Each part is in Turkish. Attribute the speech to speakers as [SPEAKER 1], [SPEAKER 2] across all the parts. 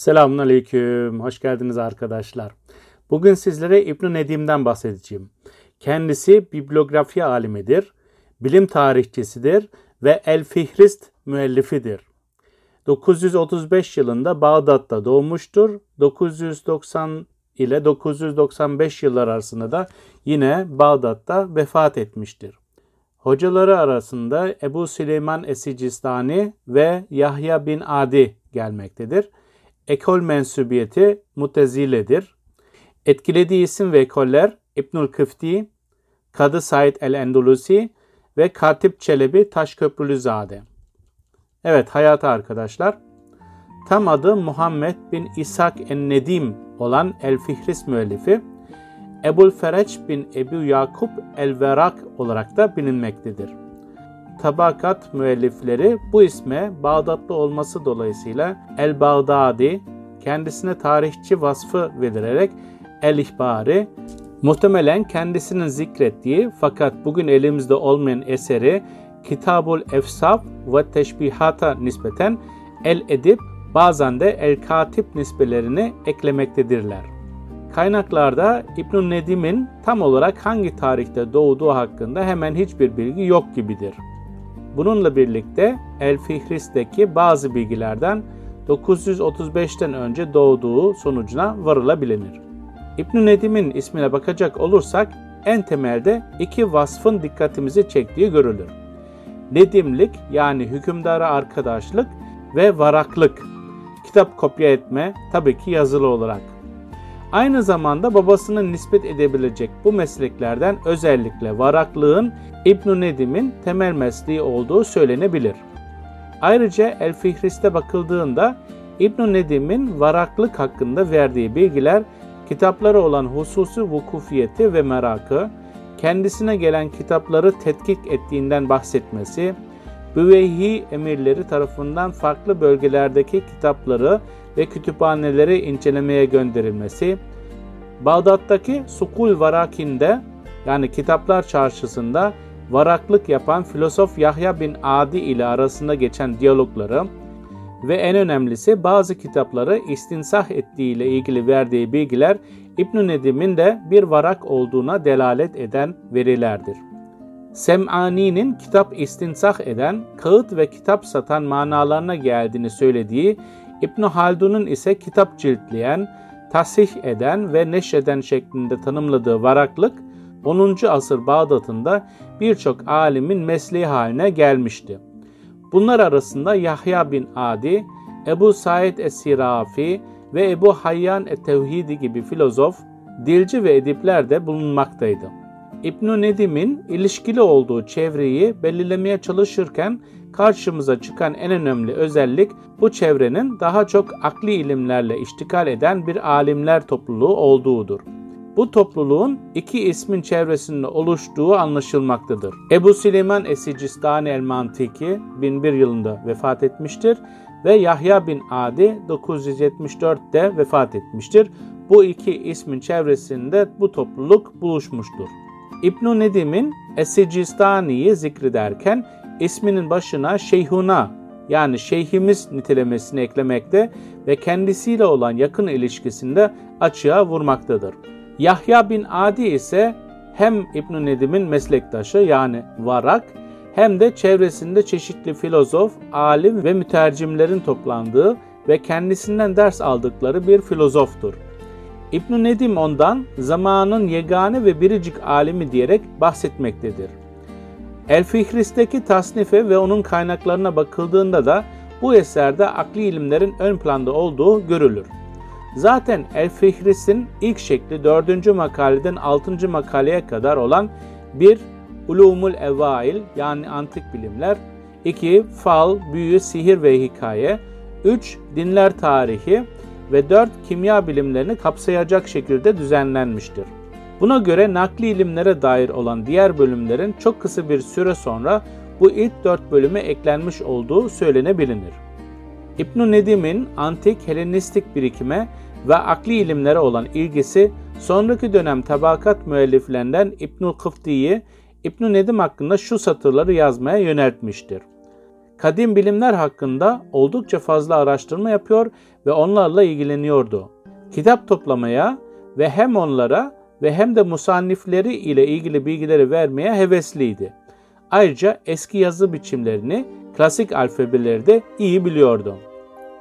[SPEAKER 1] Selamun Aleyküm, hoş geldiniz arkadaşlar. Bugün sizlere İbn Nedim'den bahsedeceğim. Kendisi bibliografi alimidir, bilim tarihçisidir ve El Fihrist müellifidir. 935 yılında Bağdat'ta doğmuştur. 990 ile 995 yıllar arasında da yine Bağdat'ta vefat etmiştir. Hocaları arasında Ebu Süleyman Esicistani ve Yahya bin Adi gelmektedir. Ekol mensubiyeti muteziledir. Etkilediği isim ve ekoller İbnül Kıfti, Kadı Said el-Endulusi ve Katip Çelebi Taşköprülüzade. Evet hayatı arkadaşlar. Tam adı Muhammed bin İshak en-Nedim olan El-Fihris müellifi Ebul Fereç bin Ebu Yakup el-Verak olarak da bilinmektedir. Tabakat müellifleri bu isme Bağdatlı olması dolayısıyla El-Bağdadi kendisine tarihçi vasfı vererek El-İhbari muhtemelen kendisinin zikrettiği fakat bugün elimizde olmayan eseri Kitabul Efsaf ve Teşbihata nispeten El-Edip bazen de El-Katip nispelerini eklemektedirler. Kaynaklarda İbn Nedim'in tam olarak hangi tarihte doğduğu hakkında hemen hiçbir bilgi yok gibidir. Bununla birlikte El Fihris'teki bazı bilgilerden 935'ten önce doğduğu sonucuna varılabilir. İbn Nedim'in ismine bakacak olursak en temelde iki vasfın dikkatimizi çektiği görülür. Nedimlik yani hükümdara arkadaşlık ve varaklık. Kitap kopya etme tabii ki yazılı olarak. Aynı zamanda babasının nispet edebilecek bu mesleklerden özellikle varaklığın İbn Nedim'in temel mesleği olduğu söylenebilir. Ayrıca El Fihrist'e bakıldığında İbn Nedim'in varaklık hakkında verdiği bilgiler kitapları olan hususi vukufiyeti ve merakı, kendisine gelen kitapları tetkik ettiğinden bahsetmesi, Büveyhi emirleri tarafından farklı bölgelerdeki kitapları ve kütüphaneleri incelemeye gönderilmesi, Bağdat'taki Sukul Varakin'de yani kitaplar çarşısında varaklık yapan filozof Yahya bin Adi ile arasında geçen diyalogları ve en önemlisi bazı kitapları istinsah ettiği ile ilgili verdiği bilgiler İbn Nedim'in de bir varak olduğuna delalet eden verilerdir. Sem'ani'nin kitap istinsah eden, kağıt ve kitap satan manalarına geldiğini söylediği, İbn Haldun'un ise kitap ciltleyen, tasih eden ve neşreden şeklinde tanımladığı varaklık 10. asır Bağdat'ında birçok alimin mesleği haline gelmişti. Bunlar arasında Yahya bin Adi, Ebu Said Es-Sirafi ve Ebu Hayyan Et-Tevhidi gibi filozof, dilci ve edipler de bulunmaktaydı. İbn Nedim'in ilişkili olduğu çevreyi belirlemeye çalışırken karşımıza çıkan en önemli özellik bu çevrenin daha çok akli ilimlerle iştikal eden bir alimler topluluğu olduğudur. Bu topluluğun iki ismin çevresinde oluştuğu anlaşılmaktadır. Ebu Süleyman Esicistani el-Mantiki 1001 yılında vefat etmiştir ve Yahya bin Adi 974'te vefat etmiştir. Bu iki ismin çevresinde bu topluluk buluşmuştur. İbn Nedim'in Esicistani'yi zikrederken isminin başına şeyhuna yani şeyhimiz nitelemesini eklemekte ve kendisiyle olan yakın ilişkisinde açığa vurmaktadır. Yahya bin Adi ise hem İbn Nedim'in meslektaşı yani varak hem de çevresinde çeşitli filozof, alim ve mütercimlerin toplandığı ve kendisinden ders aldıkları bir filozoftur. İbn Nedim ondan zamanın yegane ve biricik alimi diyerek bahsetmektedir. El Fihrist'teki tasnife ve onun kaynaklarına bakıldığında da bu eserde akli ilimlerin ön planda olduğu görülür. Zaten El Fihrist'in ilk şekli 4. makaleden 6. makaleye kadar olan bir Ulumul Evail yani antik bilimler, 2. Fal, büyü, sihir ve hikaye, 3. Dinler tarihi ve 4. Kimya bilimlerini kapsayacak şekilde düzenlenmiştir. Buna göre nakli ilimlere dair olan diğer bölümlerin çok kısa bir süre sonra bu ilk dört bölüme eklenmiş olduğu söylenebilir. İbn Nedim'in antik Helenistik birikime ve akli ilimlere olan ilgisi sonraki dönem tabakat müelliflerinden İbnül Kıfti'yi İbn Nedim hakkında şu satırları yazmaya yöneltmiştir. kadim bilimler hakkında oldukça fazla araştırma yapıyor ve onlarla ilgileniyordu. Kitap toplamaya ve hem onlara ve hem de musannifleri ile ilgili bilgileri vermeye hevesliydi. Ayrıca eski yazı biçimlerini, klasik alfabeleri de iyi biliyordu.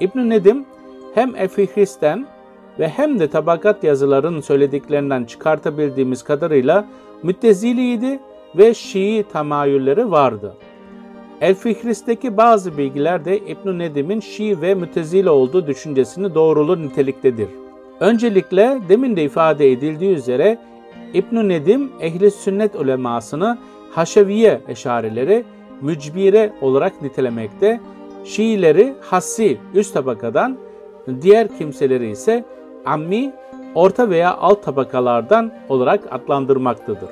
[SPEAKER 1] İbn Nedim hem Efihris'ten ve hem de tabakat yazıların söylediklerinden çıkartabildiğimiz kadarıyla mütteziliydi ve Şii tamayülleri vardı. El Fihris'teki bazı bilgiler de İbn Nedim'in Şii ve mütezile olduğu düşüncesini doğrulur niteliktedir. Öncelikle demin de ifade edildiği üzere İbn Nedim ehli sünnet ulemasını Haşeviye eşarileri mücbire olarak nitelemekte, Şiileri hassi üst tabakadan, diğer kimseleri ise ammi orta veya alt tabakalardan olarak adlandırmaktadır.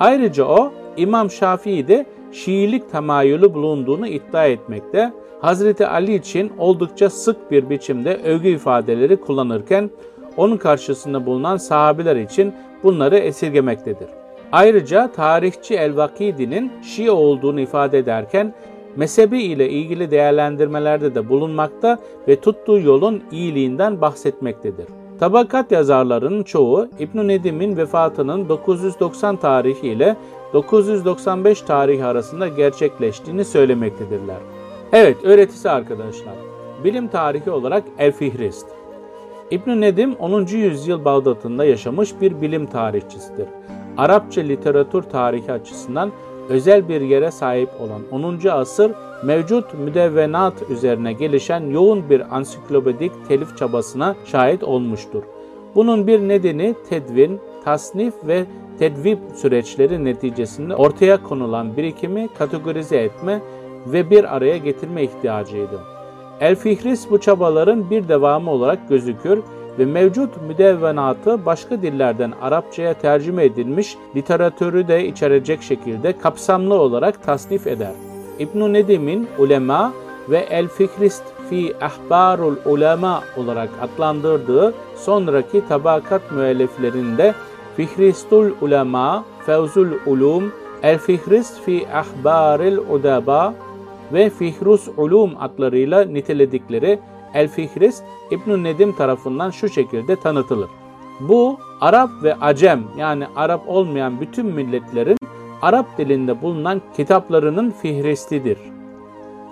[SPEAKER 1] Ayrıca o İmam Şafii de Şiilik temayülü bulunduğunu iddia etmekte. Hazreti Ali için oldukça sık bir biçimde övgü ifadeleri kullanırken onun karşısında bulunan sahabiler için bunları esirgemektedir. Ayrıca tarihçi El-Vakidi'nin Şii olduğunu ifade ederken mezhebi ile ilgili değerlendirmelerde de bulunmakta ve tuttuğu yolun iyiliğinden bahsetmektedir. Tabakat yazarlarının çoğu İbn Nedim'in vefatının 990 tarihi ile 995 tarihi arasında gerçekleştiğini söylemektedirler. Evet, öğretisi arkadaşlar. Bilim tarihi olarak El Fihrist. İbn Nedim 10. yüzyıl Bağdat'ında yaşamış bir bilim tarihçisidir. Arapça literatür tarihi açısından özel bir yere sahip olan 10. asır mevcut müdevvenat üzerine gelişen yoğun bir ansiklopedik telif çabasına şahit olmuştur. Bunun bir nedeni tedvin, tasnif ve tedvip süreçleri neticesinde ortaya konulan birikimi kategorize etme ve bir araya getirme ihtiyacıydı. El Fihris bu çabaların bir devamı olarak gözükür ve mevcut müdevvenatı başka dillerden Arapçaya tercüme edilmiş literatürü de içerecek şekilde kapsamlı olarak tasnif eder. İbn Nedim'in ulema ve El Fihrist fi Ahbarul Ulema olarak adlandırdığı sonraki tabakat müelliflerinde Fihristul Ulema, Fevzul Ulum, El Fihrist fi Ahbaril Udaba ve Fihrus Ulum adlarıyla niteledikleri El Fihrist İbn Nedim tarafından şu şekilde tanıtılır. Bu Arap ve Acem yani Arap olmayan bütün milletlerin Arap dilinde bulunan kitaplarının fihristidir.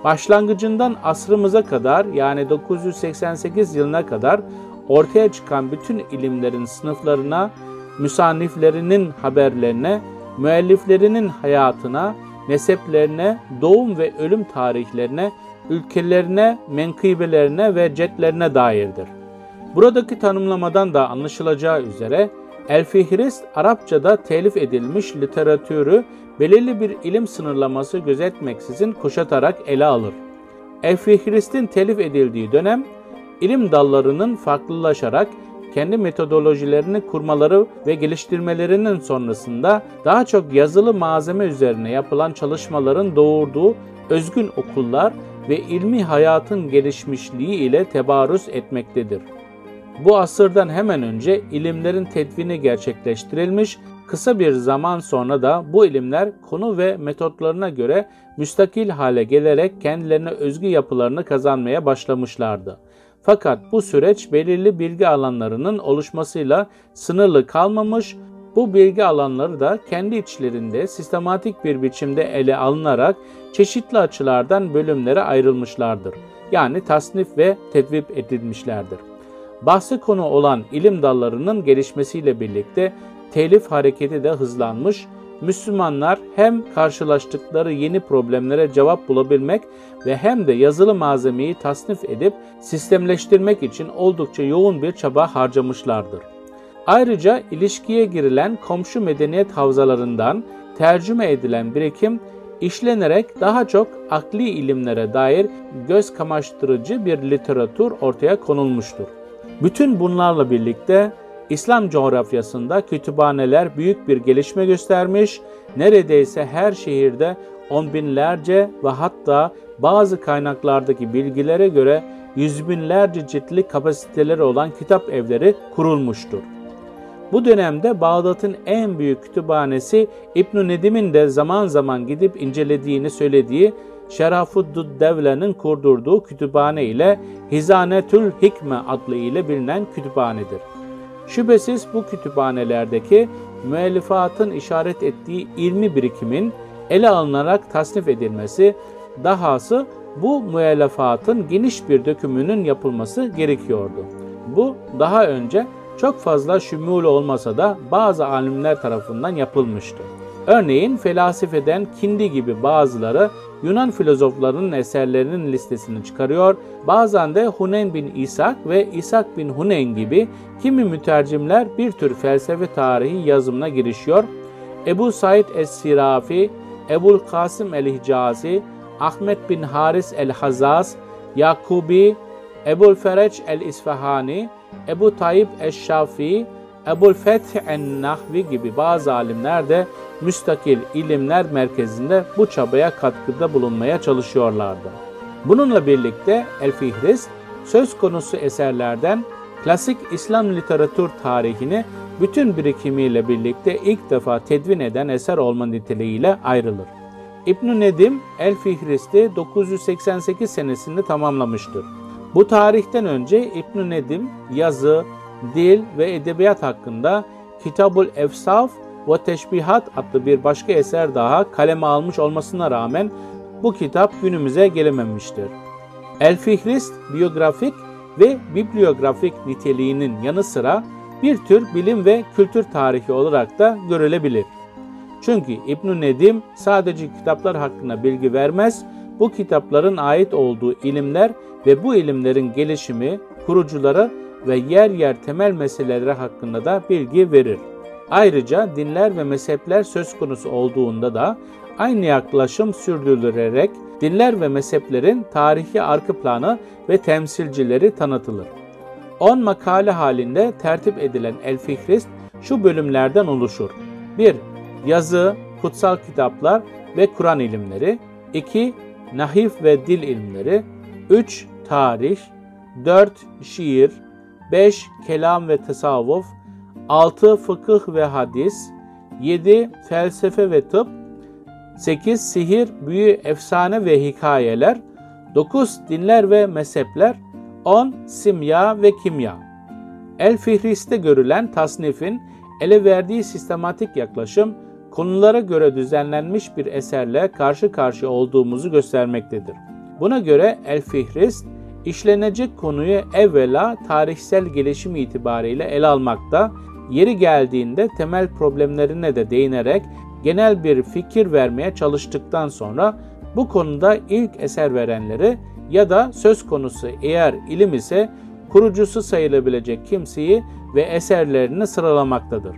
[SPEAKER 1] Başlangıcından asrımıza kadar yani 988 yılına kadar ortaya çıkan bütün ilimlerin sınıflarına, müsanniflerinin haberlerine, müelliflerinin hayatına, neseplerine, doğum ve ölüm tarihlerine, ülkelerine, menkıbelerine ve cetlerine dairdir. Buradaki tanımlamadan da anlaşılacağı üzere El-Fihrist Arapçada telif edilmiş literatürü belirli bir ilim sınırlaması gözetmeksizin kuşatarak ele alır. El-Fihrist'in telif edildiği dönem ilim dallarının farklılaşarak kendi metodolojilerini kurmaları ve geliştirmelerinin sonrasında daha çok yazılı malzeme üzerine yapılan çalışmaların doğurduğu özgün okullar ve ilmi hayatın gelişmişliği ile tebarüz etmektedir. Bu asırdan hemen önce ilimlerin tedvini gerçekleştirilmiş, kısa bir zaman sonra da bu ilimler konu ve metotlarına göre müstakil hale gelerek kendilerine özgü yapılarını kazanmaya başlamışlardı. Fakat bu süreç belirli bilgi alanlarının oluşmasıyla sınırlı kalmamış, bu bilgi alanları da kendi içlerinde sistematik bir biçimde ele alınarak çeşitli açılardan bölümlere ayrılmışlardır. Yani tasnif ve tedvip edilmişlerdir. Bahsi konu olan ilim dallarının gelişmesiyle birlikte telif hareketi de hızlanmış, Müslümanlar hem karşılaştıkları yeni problemlere cevap bulabilmek ve hem de yazılı malzemeyi tasnif edip sistemleştirmek için oldukça yoğun bir çaba harcamışlardır. Ayrıca ilişkiye girilen komşu medeniyet havzalarından tercüme edilen birikim işlenerek daha çok akli ilimlere dair göz kamaştırıcı bir literatür ortaya konulmuştur. Bütün bunlarla birlikte İslam coğrafyasında kütüphaneler büyük bir gelişme göstermiş, neredeyse her şehirde on binlerce ve hatta bazı kaynaklardaki bilgilere göre yüz binlerce ciltli kapasiteleri olan kitap evleri kurulmuştur. Bu dönemde Bağdat'ın en büyük kütüphanesi İbn Nedim'in de zaman zaman gidip incelediğini söylediği Şerafuddin Devle'nin kurdurduğu kütüphane ile Hizanetül Hikme adlı ile bilinen kütüphanedir. Şüphesiz bu kütüphanelerdeki müellifatın işaret ettiği ilmi birikimin ele alınarak tasnif edilmesi, dahası bu müellefatın geniş bir dökümünün yapılması gerekiyordu. Bu daha önce çok fazla şümul olmasa da bazı alimler tarafından yapılmıştı. Örneğin felasifeden Kindi gibi bazıları Yunan filozoflarının eserlerinin listesini çıkarıyor. Bazen de Huneyn bin İshak ve İshak bin Huneyn gibi kimi mütercimler bir tür felsefe tarihi yazımına girişiyor. Ebu Said es-Sirafi, Ebul Kasım el-Hicazi, Ahmet bin Haris el-Hazaz, Yakubi, Ebul Fereç el-İsfahani, Ebu Tayyip eş-Şafii, Ebul Feth en-Nahvi gibi bazı alimler de müstakil ilimler merkezinde bu çabaya katkıda bulunmaya çalışıyorlardı. Bununla birlikte El Fihris söz konusu eserlerden klasik İslam literatür tarihini bütün birikimiyle birlikte ilk defa tedvin eden eser olma niteliğiyle ayrılır. İbn Nedim El Fihrist'i 988 senesinde tamamlamıştır. Bu tarihten önce İbn Nedim yazı, dil ve edebiyat hakkında Kitabul Efsaf ve Teşbihat adlı bir başka eser daha kaleme almış olmasına rağmen bu kitap günümüze gelememiştir. El Fihrist biyografik ve bibliografik niteliğinin yanı sıra bir tür bilim ve kültür tarihi olarak da görülebilir. Çünkü İbn Nedim sadece kitaplar hakkında bilgi vermez, bu kitapların ait olduğu ilimler ve bu ilimlerin gelişimi, kurucuları ve yer yer temel meseleleri hakkında da bilgi verir. Ayrıca dinler ve mezhepler söz konusu olduğunda da aynı yaklaşım sürdürülerek dinler ve mezheplerin tarihi arka planı ve temsilcileri tanıtılır. 10 makale halinde tertip edilen El Fihrist şu bölümlerden oluşur. 1. Yazı, kutsal kitaplar ve Kur'an ilimleri. 2. Nahif ve dil ilimleri. 3. Tarih. 4. Şiir. 5. Kelam ve tasavvuf. 6. Fıkıh ve hadis. 7. Felsefe ve tıp. 8. Sihir, büyü, efsane ve hikayeler. 9. Dinler ve mezhepler. 10. Simya ve kimya. El Fihrist'te görülen tasnifin ele verdiği sistematik yaklaşım konulara göre düzenlenmiş bir eserle karşı karşıya olduğumuzu göstermektedir. Buna göre El Fihrist işlenecek konuyu evvela tarihsel gelişim itibariyle ele almakta, yeri geldiğinde temel problemlerine de değinerek genel bir fikir vermeye çalıştıktan sonra bu konuda ilk eser verenleri ya da söz konusu eğer ilim ise kurucusu sayılabilecek kimseyi ve eserlerini sıralamaktadır.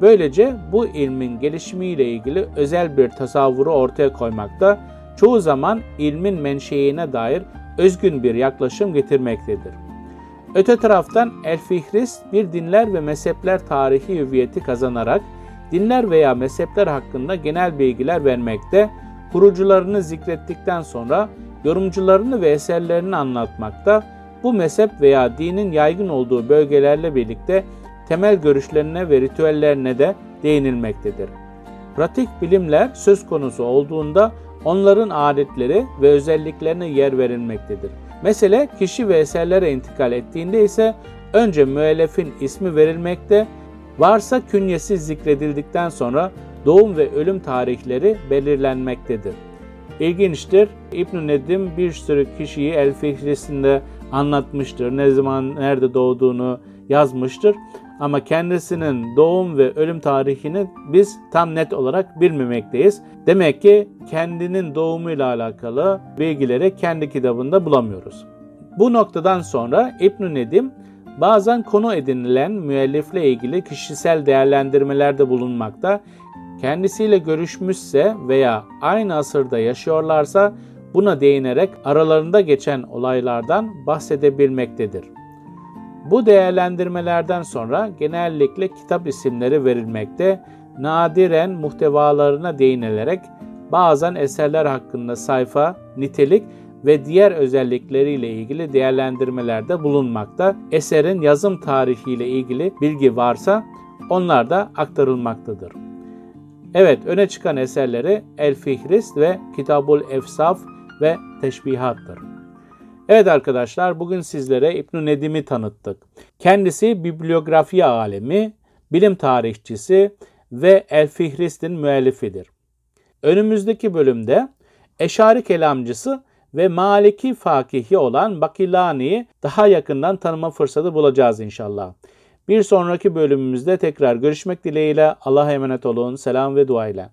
[SPEAKER 1] Böylece bu ilmin gelişimiyle ilgili özel bir tasavvuru ortaya koymakta, çoğu zaman ilmin menşeine dair özgün bir yaklaşım getirmektedir. Öte taraftan El Fihrist bir dinler ve mezhepler tarihi hüviyeti kazanarak dinler veya mezhepler hakkında genel bilgiler vermekte, kurucularını zikrettikten sonra yorumcularını ve eserlerini anlatmakta, bu mezhep veya dinin yaygın olduğu bölgelerle birlikte temel görüşlerine ve ritüellerine de değinilmektedir. Pratik bilimler söz konusu olduğunda onların adetleri ve özelliklerine yer verilmektedir. Mesele kişi ve eserlere intikal ettiğinde ise önce müellifin ismi verilmekte, varsa künyesi zikredildikten sonra doğum ve ölüm tarihleri belirlenmektedir. İlginçtir. İbn Nedim bir sürü kişiyi El Fihrisi'nde anlatmıştır. Ne zaman, nerede doğduğunu yazmıştır. Ama kendisinin doğum ve ölüm tarihini biz tam net olarak bilmemekteyiz. Demek ki kendinin doğumuyla alakalı bilgileri kendi kitabında bulamıyoruz. Bu noktadan sonra İbn Nedim bazen konu edinilen müellifle ilgili kişisel değerlendirmelerde bulunmakta, kendisiyle görüşmüşse veya aynı asırda yaşıyorlarsa buna değinerek aralarında geçen olaylardan bahsedebilmektedir. Bu değerlendirmelerden sonra genellikle kitap isimleri verilmekte, nadiren muhtevalarına değinilerek bazen eserler hakkında sayfa, nitelik ve diğer özellikleriyle ilgili değerlendirmelerde bulunmakta. Eserin yazım tarihiyle ilgili bilgi varsa onlar da aktarılmaktadır. Evet, öne çıkan eserleri El Fihrist ve Kitabul Efsaf ve Teşbihattır. Evet arkadaşlar, bugün sizlere İbn Nedim'i tanıttık. Kendisi bibliografi alemi, bilim tarihçisi ve El Fihrist'in müellifidir. Önümüzdeki bölümde Eşari kelamcısı ve Maliki fakihi olan Bakilani'yi daha yakından tanıma fırsatı bulacağız inşallah. Bir sonraki bölümümüzde tekrar görüşmek dileğiyle Allah'a emanet olun. Selam ve dua ile.